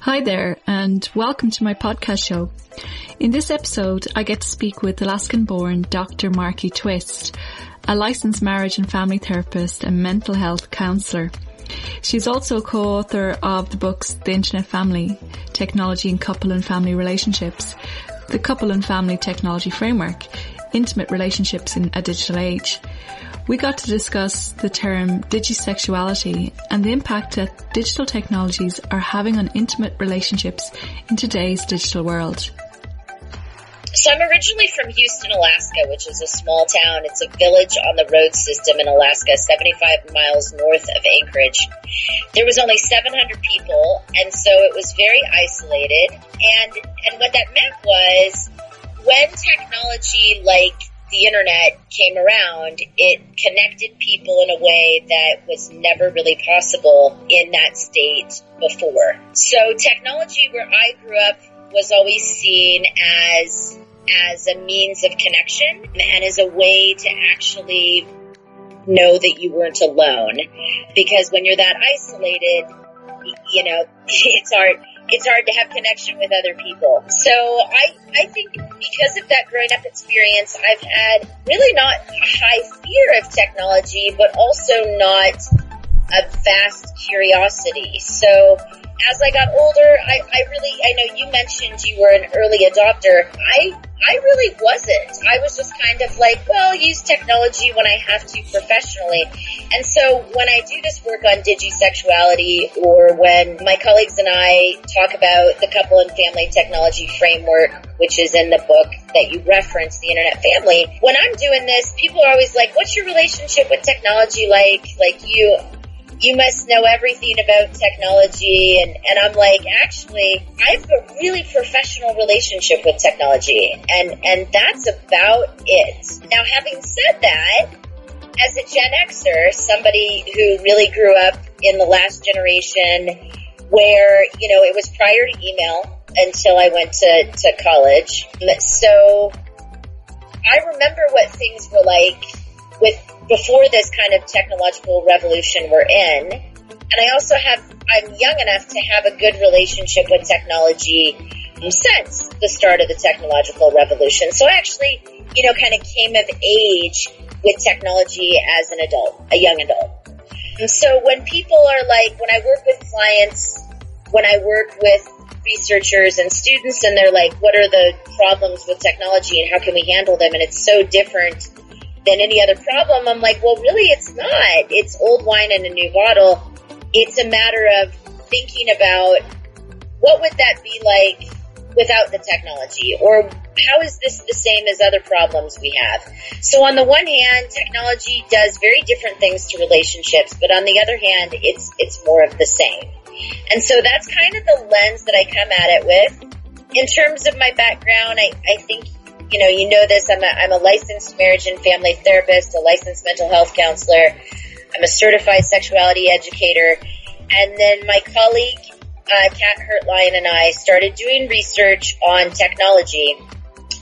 Hi there, and welcome to my podcast show. In this episode, I get to speak with Alaskan born Dr. Markie Twist, a licensed marriage and family therapist and mental health counsellor. She's also a co-author of the books The Internet Family, Technology in Couple and Family Relationships, The Couple and Family Technology Framework, Intimate Relationships in a Digital Age. We got to discuss the term digisexuality and the impact that digital technologies are having on intimate relationships in today's digital world. So I'm originally from Houston, Alaska, which is a small town. It's a village on the road system in Alaska, 75 miles north of Anchorage. There was only 700 people, and so it was very isolated. And and what that meant was when technology like the internet came around, it connected people in a way that was never really possible in that state before. So technology where I grew up was always seen as as a means of connection and as a way to actually know that you weren't alone. Because when you're that isolated, you know, it's hard it's hard to have connection with other people. So I, I think because of that growing up experience, I've had really not a high fear of technology, but also not a vast curiosity. So as I got older, I, I really, I know you mentioned you were an early adopter. I I really wasn't. I was just kind of like, well, use technology when I have to professionally. And so when I do this work on digisexuality or when my colleagues and I talk about the couple and family technology framework, which is in the book that you reference, the internet family, when I'm doing this, people are always like, what's your relationship with technology like? Like you, you must know everything about technology. And, and I'm like, actually, I have a really professional relationship with technology. And, and that's about it. Now, having said that, as a Gen Xer, somebody who really grew up in the last generation where, you know, it was prior to email until I went to, to college. So I remember what things were like with before this kind of technological revolution we're in. And I also have, I'm young enough to have a good relationship with technology since the start of the technological revolution. So I actually, you know, kind of came of age with technology as an adult, a young adult. And so when people are like, when I work with clients, when I work with researchers and students and they're like, what are the problems with technology and how can we handle them? And it's so different than any other problem. I'm like, well, really, it's not. It's old wine in a new bottle. It's a matter of thinking about what would that be like without the technology or how is this the same as other problems we have? So on the one hand, technology does very different things to relationships, but on the other hand, it's, it's more of the same. And so that's kind of the lens that I come at it with. In terms of my background, I, I think you know, you know this. I'm a, I'm a licensed marriage and family therapist, a licensed mental health counselor. I'm a certified sexuality educator. And then my colleague, uh, Kat Hertlein and I started doing research on technology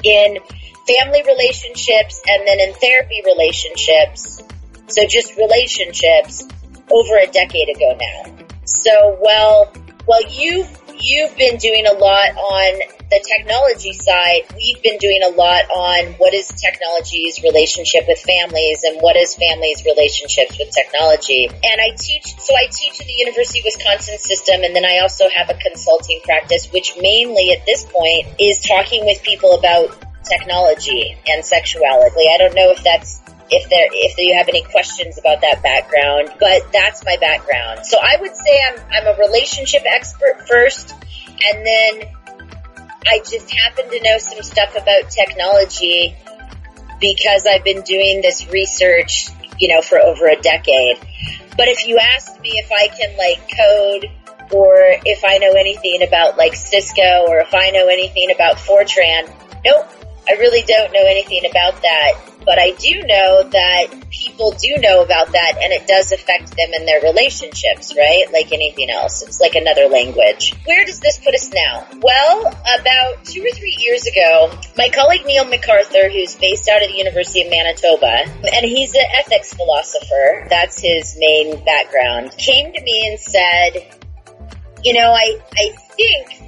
in family relationships and then in therapy relationships. So just relationships over a decade ago now. So, well, well, you've, you've been doing a lot on the technology side, we've been doing a lot on what is technology's relationship with families and what is families' relationships with technology. And I teach, so I teach in the University of Wisconsin system and then I also have a consulting practice, which mainly at this point is talking with people about technology and sexuality. I don't know if that's if there if you have any questions about that background, but that's my background. So I would say I'm I'm a relationship expert first and then I just happen to know some stuff about technology because I've been doing this research, you know, for over a decade. But if you asked me if I can like code or if I know anything about like Cisco or if I know anything about Fortran, nope, I really don't know anything about that but I do know that people do know about that and it does affect them in their relationships, right? Like anything else. It's like another language. Where does this put us now? Well, about two or three years ago, my colleague Neil McArthur, who's based out of the University of Manitoba, and he's an ethics philosopher, that's his main background, came to me and said, you know, I, I think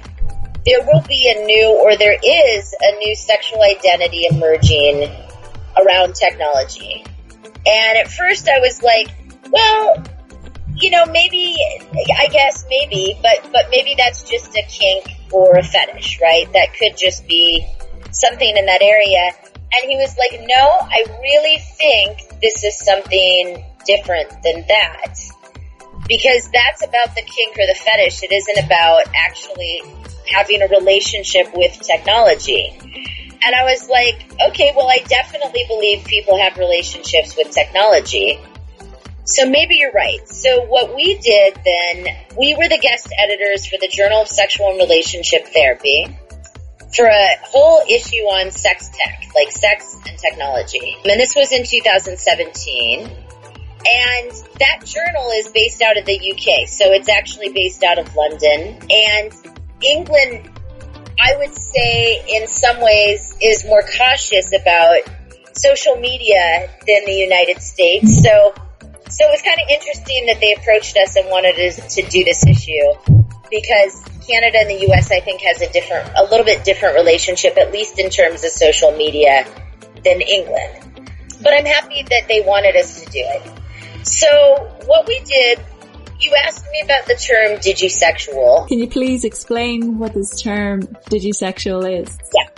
there will be a new, or there is a new sexual identity emerging around technology. And at first I was like, well, you know, maybe, I guess maybe, but, but maybe that's just a kink or a fetish, right? That could just be something in that area. And he was like, no, I really think this is something different than that. Because that's about the kink or the fetish. It isn't about actually having a relationship with technology. And I was like, okay, well, I definitely believe people have relationships with technology. So maybe you're right. So what we did then, we were the guest editors for the Journal of Sexual and Relationship Therapy for a whole issue on sex tech, like sex and technology. And this was in 2017. And that journal is based out of the UK. So it's actually based out of London. And England, I would say in some ways is more cautious about social media than the United States. So, so it was kind of interesting that they approached us and wanted us to do this issue because Canada and the US, I think, has a different, a little bit different relationship, at least in terms of social media than England. But I'm happy that they wanted us to do it. So what we did, you asked me about the term digisexual. Can you please explain what this term digisexual is? Yeah,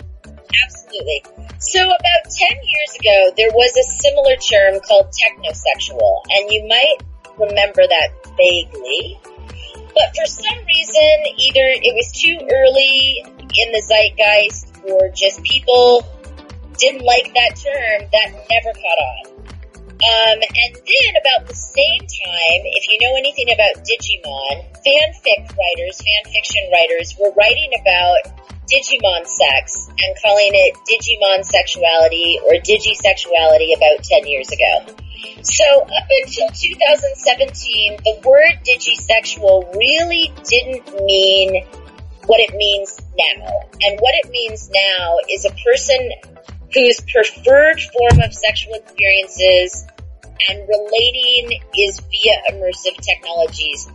absolutely. So about 10 years ago, there was a similar term called technosexual, and you might remember that vaguely. But for some reason, either it was too early in the zeitgeist or just people didn't like that term, that never caught on. Um, and then about the same time, if you know anything about Digimon, fanfic writers, fanfiction writers were writing about Digimon sex and calling it Digimon sexuality or digisexuality about 10 years ago. So up until 2017, the word digisexual really didn't mean what it means now. And what it means now is a person whose preferred form of sexual experiences and relating is via immersive technologies,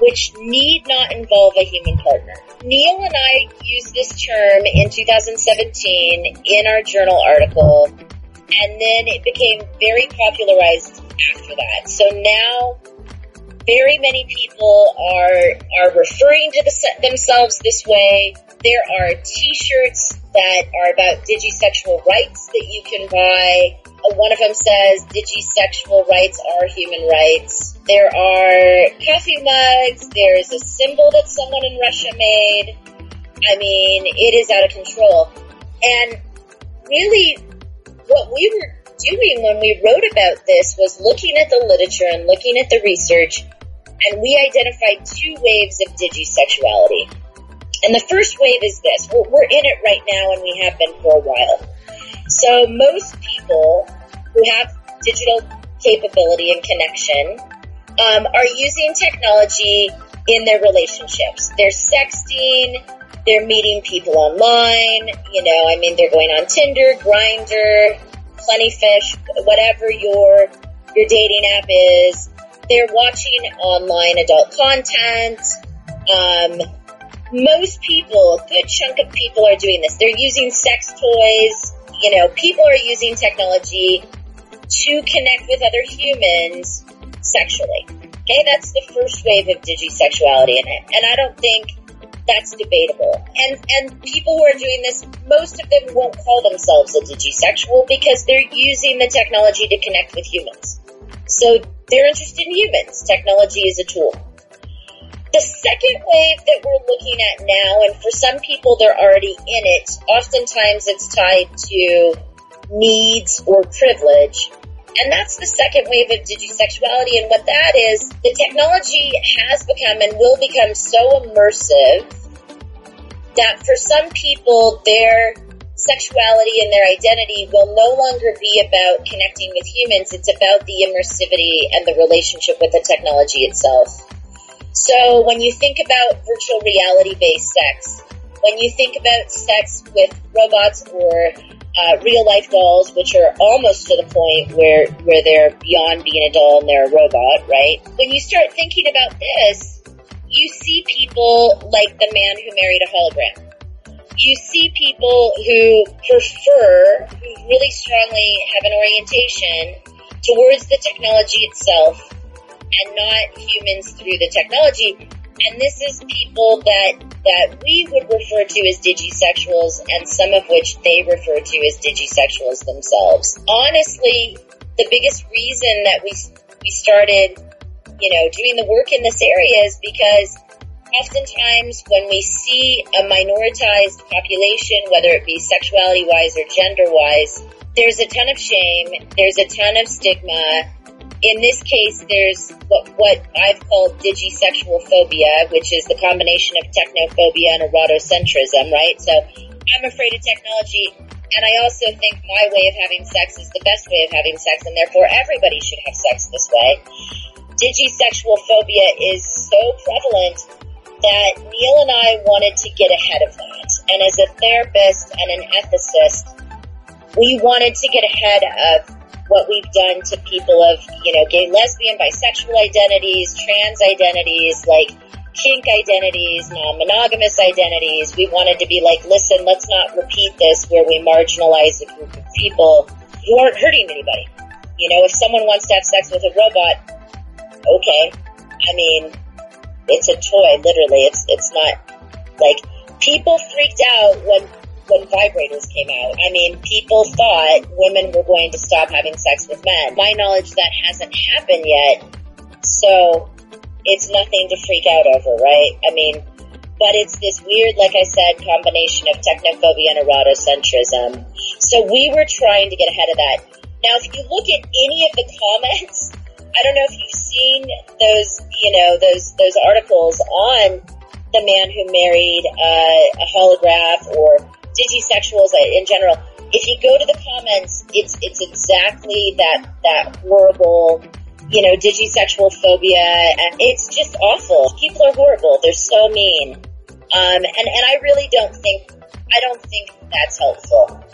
which need not involve a human partner. Neil and I used this term in 2017 in our journal article and then it became very popularized after that. So now very many people are are referring to the, themselves this way. There are T-shirts that are about digisexual rights that you can buy. One of them says digisexual rights are human rights. There are coffee mugs. There's a symbol that someone in Russia made. I mean, it is out of control. And really, what we were doing when we wrote about this was looking at the literature and looking at the research, and we identified two waves of digisexuality. And the first wave is this. We're in it right now, and we have been for a while. So most people who have digital capability and connection um, are using technology in their relationships. They're sexting, they're meeting people online, you know, I mean, they're going on Tinder, Grindr, Plentyfish, whatever your, your dating app is. They're watching online adult content. Um, most people, a good chunk of people are doing this. They're using sex toys. You know, people are using technology to connect with other humans sexually. Okay, that's the first wave of digisexuality, and, and I don't think that's debatable. And and people who are doing this, most of them won't call themselves a digisexual because they're using the technology to connect with humans. So they're interested in humans. Technology is a tool. The second wave that we're looking at now, and for some people they're already in it, oftentimes it's tied to needs or privilege. And that's the second wave of digisexuality. And what that is, the technology has become and will become so immersive that for some people, their sexuality and their identity will no longer be about connecting with humans. It's about the immersivity and the relationship with the technology itself. So when you think about virtual reality based sex, when you think about sex with robots or uh, real life dolls, which are almost to the point where where they're beyond being a doll and they're a robot, right? When you start thinking about this, you see people like the man who married a hologram. You see people who prefer, who really strongly have an orientation towards the technology itself and not humans through the technology. And this is people that, that we would refer to as digisexuals and some of which they refer to as digisexuals themselves. Honestly, the biggest reason that we, we started, you know, doing the work in this area is because oftentimes when we see a minoritized population, whether it be sexuality wise or gender wise, there's a ton of shame, there's a ton of stigma. In this case, there's what, what I've called digisexual phobia, which is the combination of technophobia and erotocentrism, right? So I'm afraid of technology, and I also think my way of having sex is the best way of having sex, and therefore everybody should have sex this way. Digisexual phobia is so prevalent that Neil and I wanted to get ahead of that. And as a therapist and an ethicist, we wanted to get ahead of what we've done to people of, you know, gay, lesbian, bisexual identities, trans identities, like kink identities, non-monogamous identities. We wanted to be like, listen, let's not repeat this where we marginalize a group of people who aren't hurting anybody. You know, if someone wants to have sex with a robot, okay. I mean, it's a toy, literally. It's it's not like people freaked out when when vibrators came out. I mean, people thought women were going to stop having sex with men. My knowledge that hasn't happened yet. So it's nothing to freak out over, right? I mean, but it's this weird, like I said, combination of technophobia and erotocentrism. So we were trying to get ahead of that. Now, if you look at any of the comments, I don't know if you've seen those, you know, those those articles on the man who married uh, a holograph or digisexuals in general. If you go to the comments, it's it's exactly that that horrible, you know, digisexual phobia, and it's just awful. People are horrible. They're so mean, um, and and I really don't think I don't think that's helpful.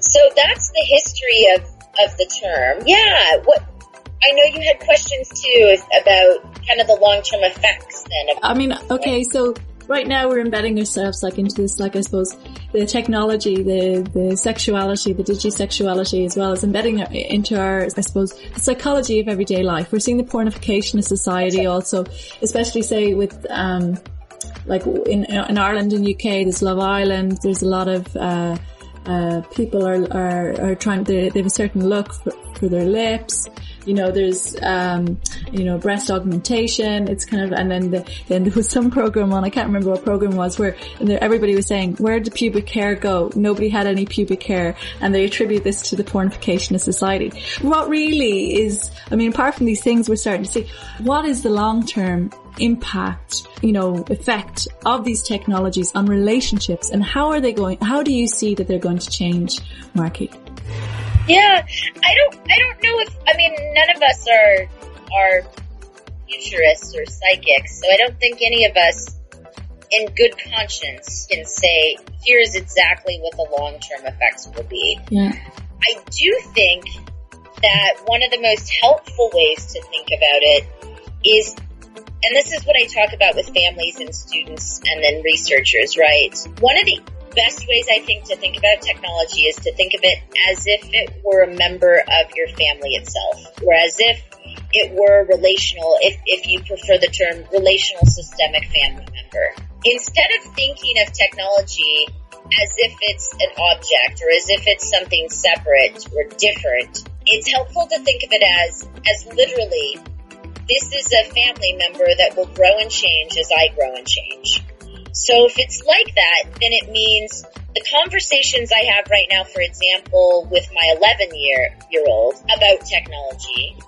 So that's the history of of the term. Yeah. What I know you had questions too about kind of the long term effects then. I mean, okay, so right now we're embedding ourselves like into this, like I suppose the technology, the, the sexuality, the digisexuality as well as embedding into our, I suppose, the psychology of everyday life. We're seeing the pornification of society also, especially say with, um, like in, in Ireland and UK, there's Love Island, there's a lot of, uh, uh, people are, are, are trying, they, they have a certain look for, for their lips you know, there's, um, you know, breast augmentation. It's kind of, and then the, then there was some program on, I can't remember what program was where everybody was saying, where did pubic hair go? Nobody had any pubic hair. And they attribute this to the pornification of society. What really is, I mean, apart from these things we're starting to see, what is the long-term impact, you know, effect of these technologies on relationships and how are they going, how do you see that they're going to change, Markie? Yeah, I don't, I don't know if, I mean, none of us are, are futurists or psychics, so I don't think any of us in good conscience can say, here's exactly what the long-term effects will be. Yeah. I do think that one of the most helpful ways to think about it is and this is what I talk about with families and students and then researchers, right? One of the best ways I think to think about technology is to think of it as if it were a member of your family itself, or as if it were relational, if, if you prefer the term relational systemic family member. Instead of thinking of technology as if it's an object or as if it's something separate or different, it's helpful to think of it as, as literally, this is a family member that will grow and change as I grow and change. So if it's like that, then it means the conversations I have right now, for example, with my 11 year, year old about technology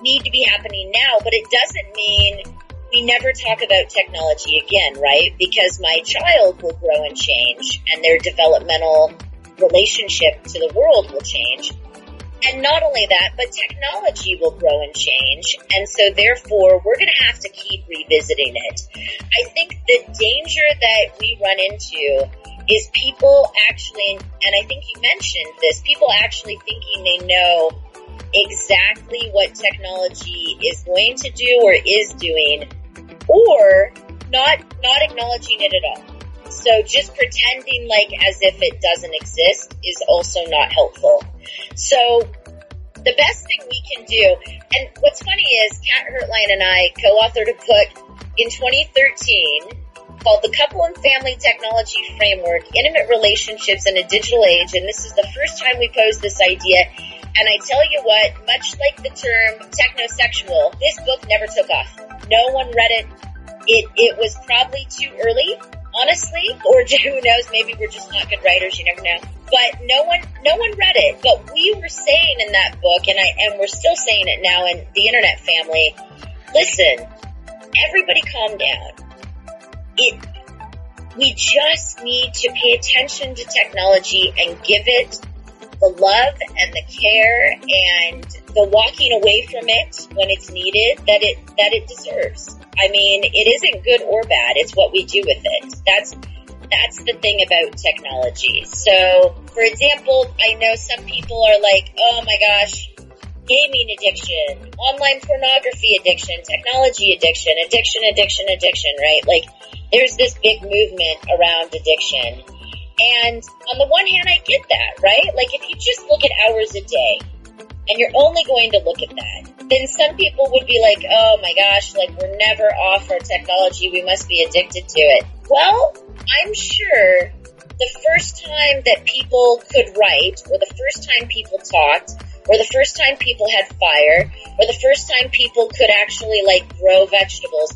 need to be happening now, but it doesn't mean we never talk about technology again, right? Because my child will grow and change and their developmental relationship to the world will change. And not only that, but technology will grow and change. And so therefore, we're going to have to keep revisiting it. I think the danger that we run into is people actually, and I think you mentioned this, people actually thinking they know exactly what technology is going to do or is doing, or not not acknowledging it at all. So just pretending like as if it doesn't exist is also not helpful. So the best thing we can do, and what's funny is Kat Hertlein and I co-authored a book in 2013 called the Couple and Family Technology Framework, Intimate Relationships in a Digital Age. And this is the first time we posed this idea. And I tell you what, much like the term technosexual, this book never took off. No one read it. It, it was probably too early, honestly, or who knows, maybe we're just not good writers, you never know. But no one, no one read it. But we were saying in that book, and I, and we're still saying it now in the internet family, listen, everybody calm down it, we just need to pay attention to technology and give it the love and the care and the walking away from it when it's needed that it that it deserves. I mean, it isn't good or bad. It's what we do with it. That's that's the thing about technology. So, for example, I know some people are like, "Oh my gosh, gaming addiction, online pornography addiction, technology addiction, addiction, addiction, addiction," right? Like there's this big movement around addiction. And on the one hand, I get that, right? Like if you just look at hours a day and you're only going to look at that, then some people would be like, oh my gosh, like we're never off our technology. We must be addicted to it. Well, I'm sure the first time that people could write or the first time people talked or the first time people had fire or the first time people could actually like grow vegetables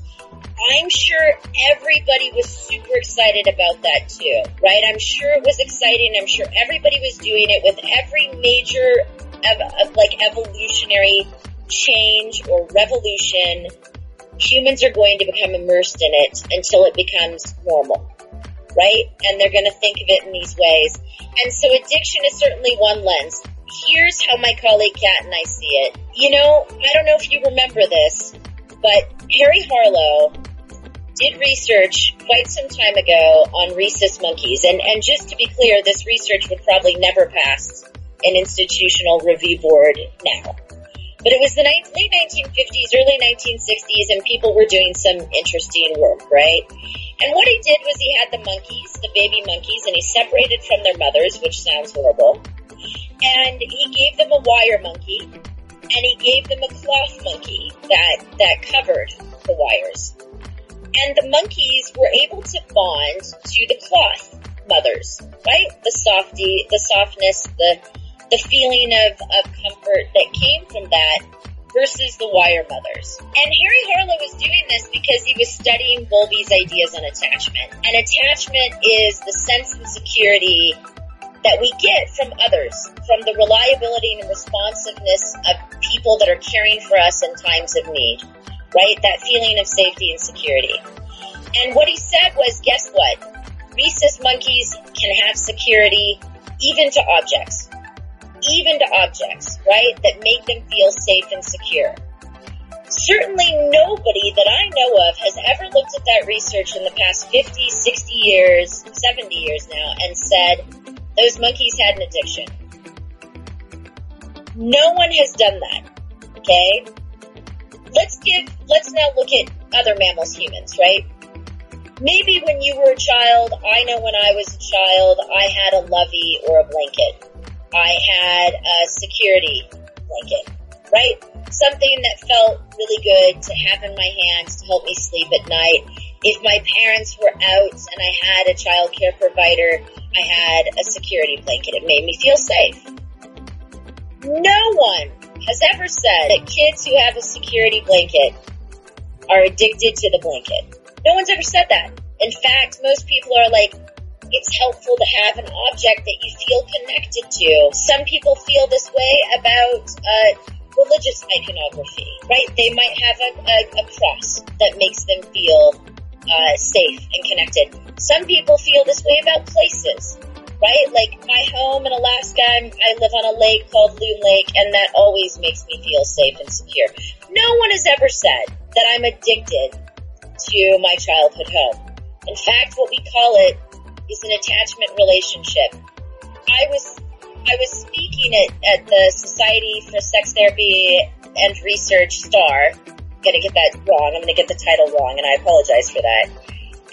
I'm sure everybody was super excited about that too, right? I'm sure it was exciting. I'm sure everybody was doing it with every major, ev- like evolutionary change or revolution. Humans are going to become immersed in it until it becomes normal, right? And they're going to think of it in these ways. And so addiction is certainly one lens. Here's how my colleague Kat and I see it. You know, I don't know if you remember this, but Harry Harlow did research quite some time ago on rhesus monkeys. And, and just to be clear, this research would probably never pass an institutional review board now. But it was the late 1950s, early 1960s, and people were doing some interesting work, right? And what he did was he had the monkeys, the baby monkeys, and he separated from their mothers, which sounds horrible. And he gave them a wire monkey, and he gave them a cloth monkey that, that covered the wires. And the monkeys were able to bond to the cloth mothers, right? The softy, the softness, the, the feeling of, of comfort that came from that versus the wire mothers. And Harry Harlow was doing this because he was studying Bowlby's ideas on attachment. And attachment is the sense of security that we get from others, from the reliability and responsiveness of people that are caring for us in times of need right? That feeling of safety and security. And what he said was, guess what? Rhesus monkeys can have security even to objects. Even to objects, right? That make them feel safe and secure. Certainly nobody that I know of has ever looked at that research in the past 50, 60 years, 70 years now and said, those monkeys had an addiction. No one has done that. Okay? let's give, let's now look at other mammals, humans, right? Maybe when you were a child, I know when I was a child, I had a lovey or a blanket. I had a security blanket, right? Something that felt really good to have in my hands to help me sleep at night. If my parents were out and I had a child care provider, I had a security blanket. It made me feel safe. No one has ever said that kids who have a security blanket are addicted to the blanket. No one's ever said that. In fact, most people are like, it's helpful to have an object that you feel connected to. Some people feel this way about uh, religious iconography, right? They might have a, a, a cross that makes them feel uh, safe and connected. Some people feel this way about places right? Like my home in Alaska, I'm, I live on a lake called Loon Lake, and that always makes me feel safe and secure. No one has ever said that I'm addicted to my childhood home. In fact, what we call it is an attachment relationship. I was I was speaking at, at the Society for Sex Therapy and Research STAR. I'm gonna get that wrong. I'm gonna get the title wrong, and I apologize for that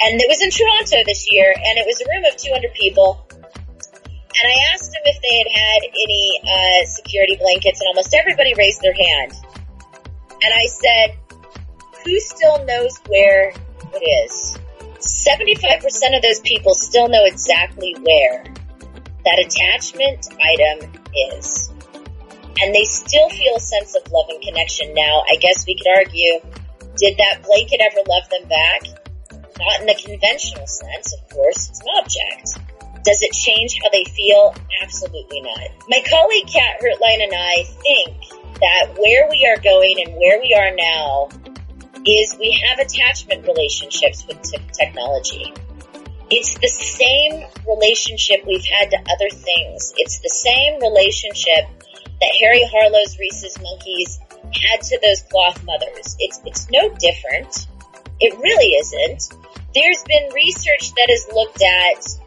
and it was in Toronto this year, and it was a room of 200 people. And I asked them if they had had any uh, security blankets, and almost everybody raised their hand. And I said, "Who still knows where it is?" 75% of those people still know exactly where that attachment item is. And they still feel a sense of love and connection now. I guess we could argue, did that blanket ever love them back? Not in the conventional sense, of course. It's an object. Does it change how they feel? Absolutely not. My colleague Kat Hertlein and I think that where we are going and where we are now is we have attachment relationships with t- technology. It's the same relationship we've had to other things. It's the same relationship that Harry Harlow's Rhesus monkeys had to those cloth mothers. It's, it's no different. It really isn't. There's been research that has looked at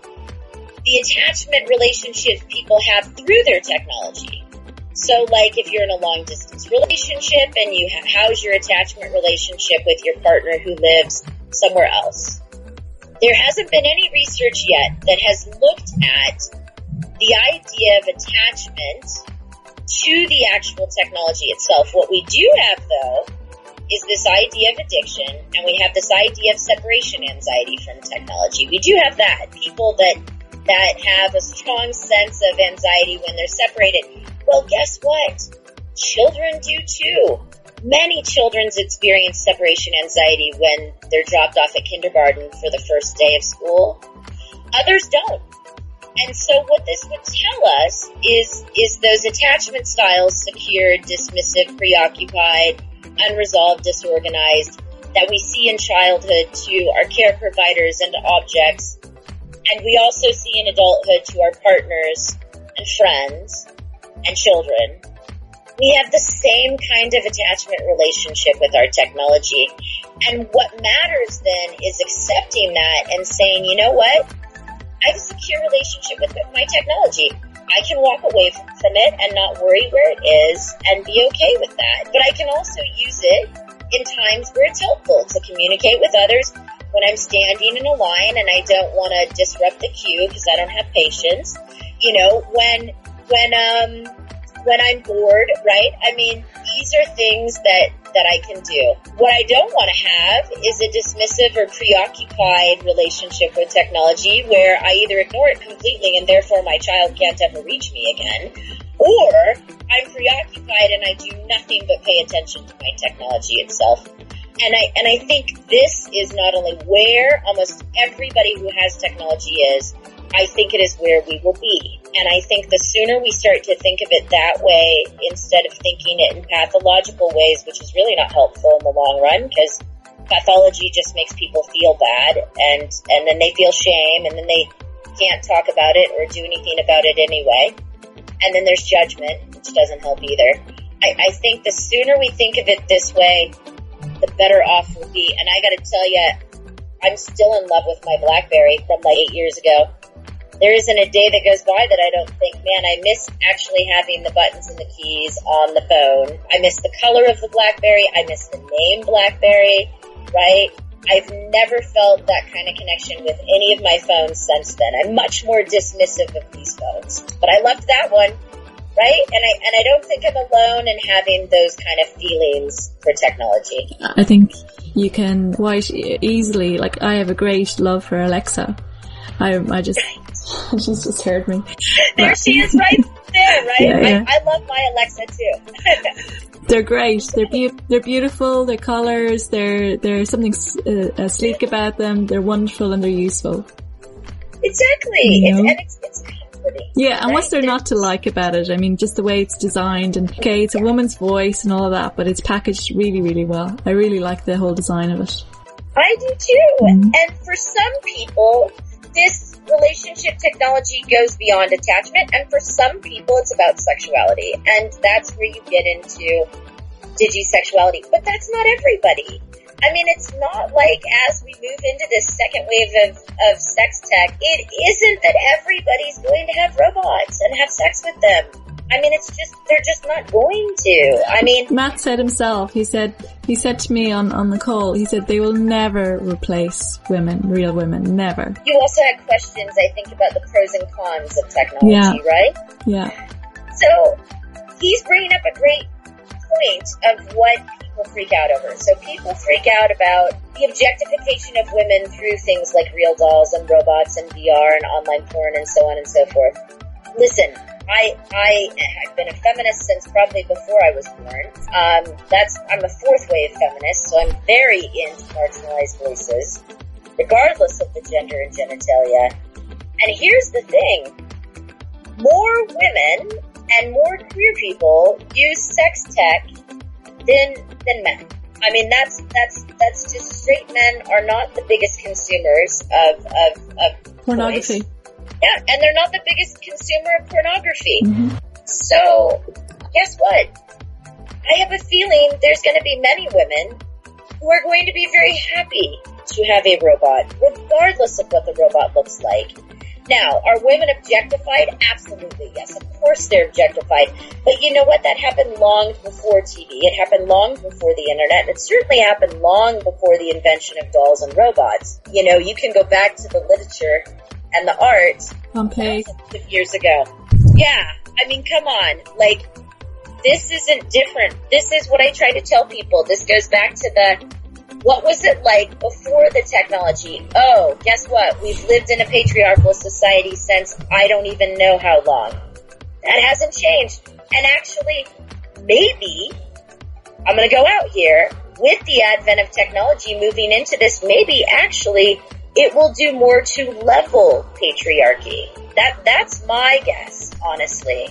the attachment relationships people have through their technology. So like if you're in a long distance relationship and you how's your attachment relationship with your partner who lives somewhere else? There hasn't been any research yet that has looked at the idea of attachment to the actual technology itself. What we do have though is this idea of addiction and we have this idea of separation anxiety from technology. We do have that. People that that have a strong sense of anxiety when they're separated. Well, guess what? Children do too. Many children experience separation anxiety when they're dropped off at kindergarten for the first day of school. Others don't. And so what this would tell us is, is those attachment styles, secure, dismissive, preoccupied, unresolved, disorganized, that we see in childhood to our care providers and objects and we also see in adulthood to our partners and friends and children. We have the same kind of attachment relationship with our technology. And what matters then is accepting that and saying, you know what? I have a secure relationship with my technology. I can walk away from it and not worry where it is and be okay with that. But I can also use it in times where it's helpful to communicate with others when I'm standing in a line and I don't want to disrupt the queue because I don't have patience. You know, when, when, um, when I'm bored, right? I mean, these are things that, that I can do. What I don't want to have is a dismissive or preoccupied relationship with technology where I either ignore it completely and therefore my child can't ever reach me again, or I'm preoccupied and I do nothing but pay attention to my technology itself. And I, and I think this is not only where almost everybody who has technology is, I think it is where we will be. And I think the sooner we start to think of it that way instead of thinking it in pathological ways, which is really not helpful in the long run because pathology just makes people feel bad and, and then they feel shame and then they can't talk about it or do anything about it anyway. And then there's judgment, which doesn't help either. I, I think the sooner we think of it this way, the better off we'll be. And I gotta tell you, I'm still in love with my BlackBerry from like eight years ago. There isn't a day that goes by that I don't think, man, I miss actually having the buttons and the keys on the phone. I miss the color of the BlackBerry. I miss the name BlackBerry, right? I've never felt that kind of connection with any of my phones since then. I'm much more dismissive of these phones, but I loved that one right? And I and I don't think I'm alone in having those kind of feelings for technology. I think you can quite easily, like I have a great love for Alexa. I I just she's just heard me. there but, she is, right there, right? Yeah, yeah. I, I, love my Alexa too. they're great. They're be- they're beautiful. Their colors. They're there's something uh, uh, sleek about them. They're wonderful and they're useful. Exactly, you know? it's, and it's, it's yeah, and right? what's there not to like about it? I mean, just the way it's designed and okay, it's a woman's voice and all of that, but it's packaged really, really well. I really like the whole design of it. I do too. Mm-hmm. And for some people, this relationship technology goes beyond attachment, and for some people, it's about sexuality, and that's where you get into digisexuality. But that's not everybody. I mean, it's not like as we move into this second wave of, of sex tech, it isn't that everybody's going to have robots and have sex with them. I mean, it's just, they're just not going to. I mean, Matt said himself, he said, he said to me on, on the call, he said they will never replace women, real women, never. You also had questions, I think, about the pros and cons of technology, yeah. right? Yeah. So, he's bringing up a great point of what people freak out over. So people freak out about the objectification of women through things like real dolls and robots and VR and online porn and so on and so forth. Listen, I I have been a feminist since probably before I was born. Um, that's I'm a fourth wave feminist, so I'm very into marginalized voices, regardless of the gender and genitalia. And here's the thing: more women and more queer people use sex tech than than men. I mean, that's that's that's just straight men are not the biggest consumers of of, of pornography. Toys. Yeah, and they're not the biggest consumer of pornography. Mm-hmm. So, guess what? I have a feeling there's going to be many women who are going to be very happy to have a robot, regardless of what the robot looks like. Now, are women objectified? Absolutely, yes. Of course they're objectified. But you know what? That happened long before TV. It happened long before the internet. It certainly happened long before the invention of dolls and robots. You know, you can go back to the literature and the art Pompeii. years ago. Yeah. I mean, come on. Like, this isn't different. This is what I try to tell people. This goes back to the what was it like before the technology? Oh, guess what? We've lived in a patriarchal society since I don't even know how long. That hasn't changed. And actually, maybe, I'm gonna go out here, with the advent of technology moving into this, maybe actually it will do more to level patriarchy. That, that's my guess, honestly.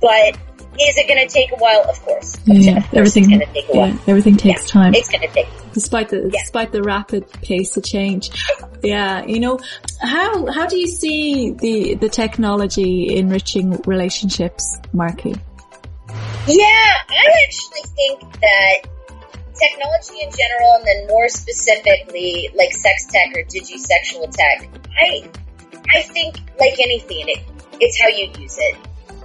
But is it going to take a while? Of course. Yeah, of course everything. Take a while. Yeah, everything takes yeah, time. It's going to take. Despite the yeah. despite the rapid pace of change, yeah. You know, how how do you see the the technology enriching relationships, Markie? Yeah, I actually think that technology in general, and then more specifically, like sex tech or digisexual tech, I I think like anything, it, it's how you use it.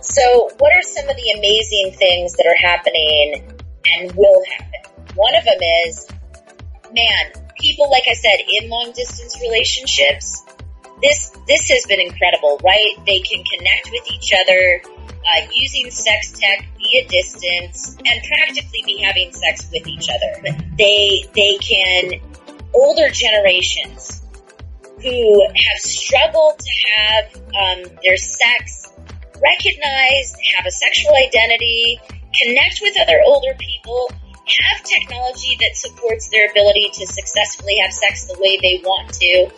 So, what are some of the amazing things that are happening and will happen? One of them is, man, people, like I said, in long distance relationships, this, this has been incredible, right? They can connect with each other, uh, using sex tech via distance and practically be having sex with each other. They, they can, older generations who have struggled to have, um, their sex recognized, have a sexual identity, connect with other older people, have technology that supports their ability to successfully have sex the way they want to.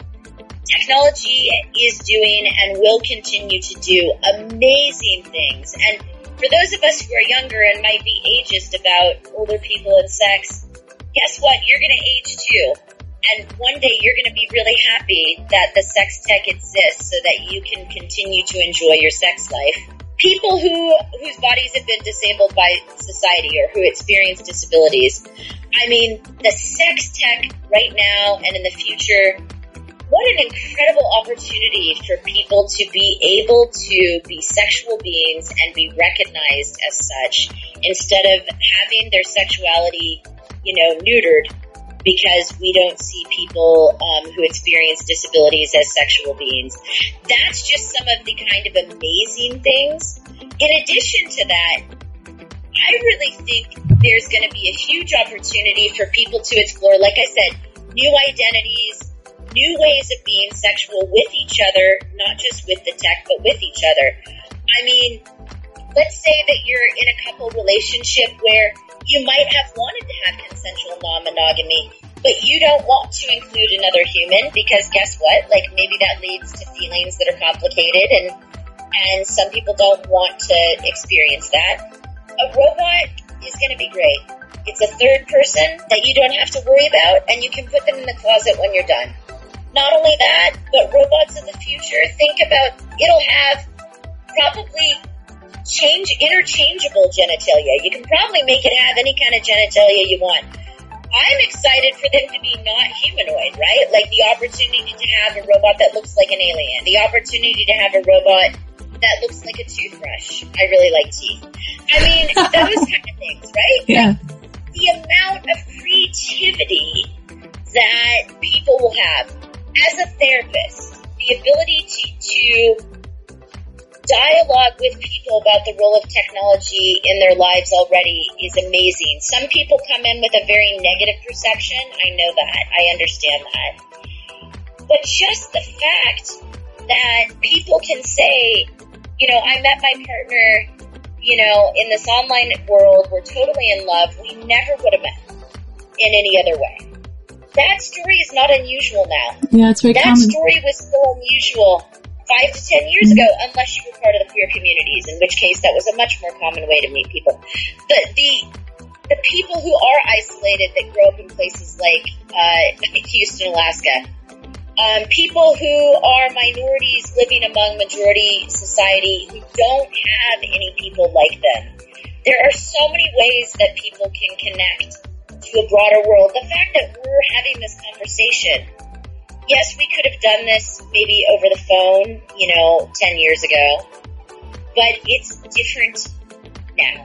Technology is doing and will continue to do amazing things. And for those of us who are younger and might be ageist about older people and sex, guess what? You're going to age too. And one day you're going to be really happy that the sex tech exists so that you can continue to enjoy your sex life. People who, whose bodies have been disabled by society or who experience disabilities. I mean, the sex tech right now and in the future, what an incredible opportunity for people to be able to be sexual beings and be recognized as such instead of having their sexuality, you know, neutered because we don't see people um, who experience disabilities as sexual beings. That's just some of the kind of amazing things. In addition to that, I really think there's going to be a huge opportunity for people to explore, like I said, new identities, new ways of being sexual with each other, not just with the tech, but with each other. I mean, let's say that you're in a couple relationship where you might have wanted to have consensual non-monogamy, but you don't want to include another human because guess what? Like maybe that leads to feelings that are complicated and and some people don't want to experience that. A robot is going to be great. It's a third person that you don't have to worry about and you can put them in the closet when you're done. Not only that, but robots of the future, think about it'll have probably change interchangeable genitalia. You can probably make it have any kind of genitalia you want. I'm excited for them to be not humanoid, right? Like the opportunity to have a robot that looks like an alien, the opportunity to have a robot that looks like a toothbrush. I really like teeth. I mean, those kind of things, right? Yeah. The amount of creativity that people will have as a therapist, the ability to, to dialogue with people about the role of technology in their lives already is amazing. Some people come in with a very negative perception. I know that. I understand that. But just the fact that people can say, you know, I met my partner, you know, in this online world. We're totally in love. We never would have met in any other way. That story is not unusual now. Yeah, it's very that common. story was still unusual five to ten years ago, unless you were part of the queer communities, in which case that was a much more common way to meet people. But the the people who are isolated that grow up in places like uh, Houston, Alaska, um, people who are minorities living among majority society who don't have any people like them. There are so many ways that people can connect to a broader world. The fact that we're having this conversation yes, we could have done this maybe over the phone, you know, 10 years ago, but it's different now.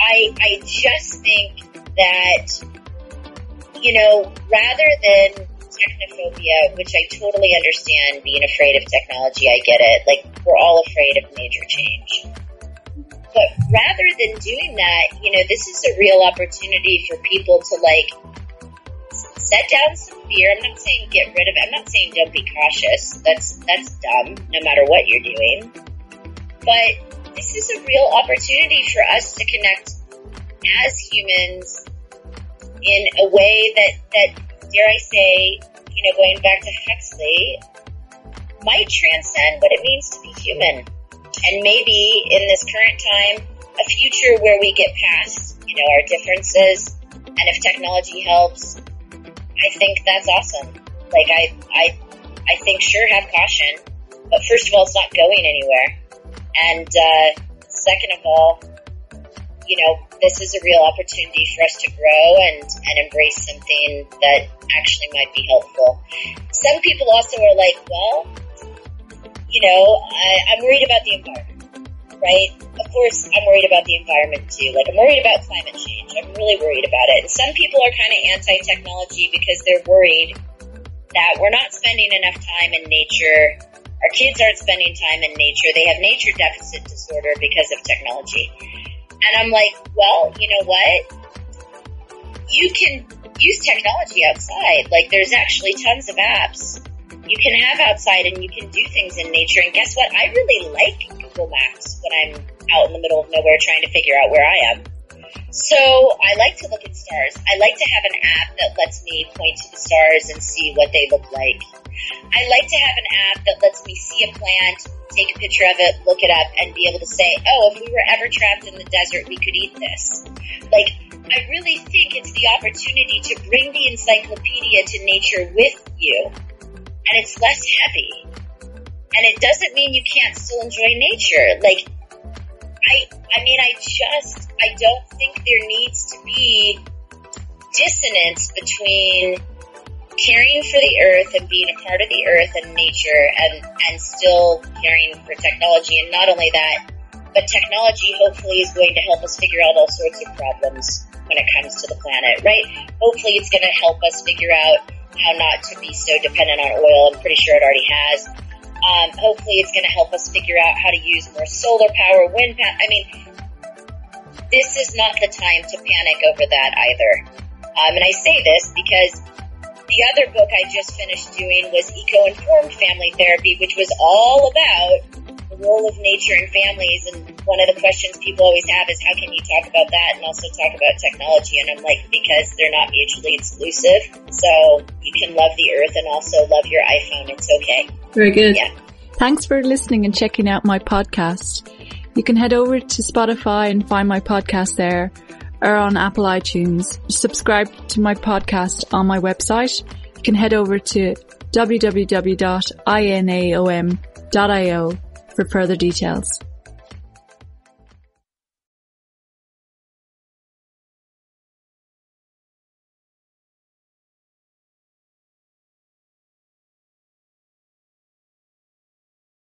I, I just think that, you know, rather than technophobia, which I totally understand being afraid of technology, I get it. Like, we're all afraid of major change. But rather than doing that, you know, this is a real opportunity for people to like set down some fear. I'm not saying get rid of it. I'm not saying don't be cautious. That's that's dumb, no matter what you're doing. But this is a real opportunity for us to connect as humans in a way that that dare I say, you know, going back to Huxley, might transcend what it means to be human. And maybe in this current time, a future where we get past, you know, our differences, and if technology helps, I think that's awesome. Like I, I, I think sure have caution, but first of all, it's not going anywhere, and uh, second of all, you know, this is a real opportunity for us to grow and and embrace something that actually might be helpful. Some people also are like, well, you know, I, I'm worried about the environment right? Of course, I'm worried about the environment too. Like, I'm worried about climate change. I'm really worried about it. And some people are kind of anti-technology because they're worried that we're not spending enough time in nature. Our kids aren't spending time in nature. They have nature deficit disorder because of technology. And I'm like, well, you know what? You can use technology outside. Like, there's actually tons of apps you can have outside and you can do things in nature. And guess what? I really like Google Maps when I'm out in the middle of nowhere trying to figure out where I am. So I like to look at stars. I like to have an app that lets me point to the stars and see what they look like. I like to have an app that lets me see a plant, take a picture of it, look it up, and be able to say, oh, if we were ever trapped in the desert, we could eat this. Like, I really think it's the opportunity to bring the encyclopedia to nature with you and it's less heavy. And it doesn't mean you can't still enjoy nature. Like, I, I mean, I just, I don't think there needs to be dissonance between caring for the earth and being a part of the earth and nature and, and still caring for technology. And not only that, but technology hopefully is going to help us figure out all sorts of problems when it comes to the planet, right? Hopefully it's going to help us figure out how not to be so dependent on oil. I'm pretty sure it already has. Um, hopefully, it's going to help us figure out how to use more solar power, wind power. I mean, this is not the time to panic over that either. Um, and I say this because the other book I just finished doing was Eco Informed Family Therapy, which was all about the role of nature in families. And one of the questions people always have is, how can you talk about that and also talk about technology? And I'm like, because they're not mutually exclusive. So you can love the earth and also love your iPhone. It's okay. Very good. Yeah. Thanks for listening and checking out my podcast. You can head over to Spotify and find my podcast there or on Apple iTunes. Subscribe to my podcast on my website. You can head over to www.inaom.io for further details.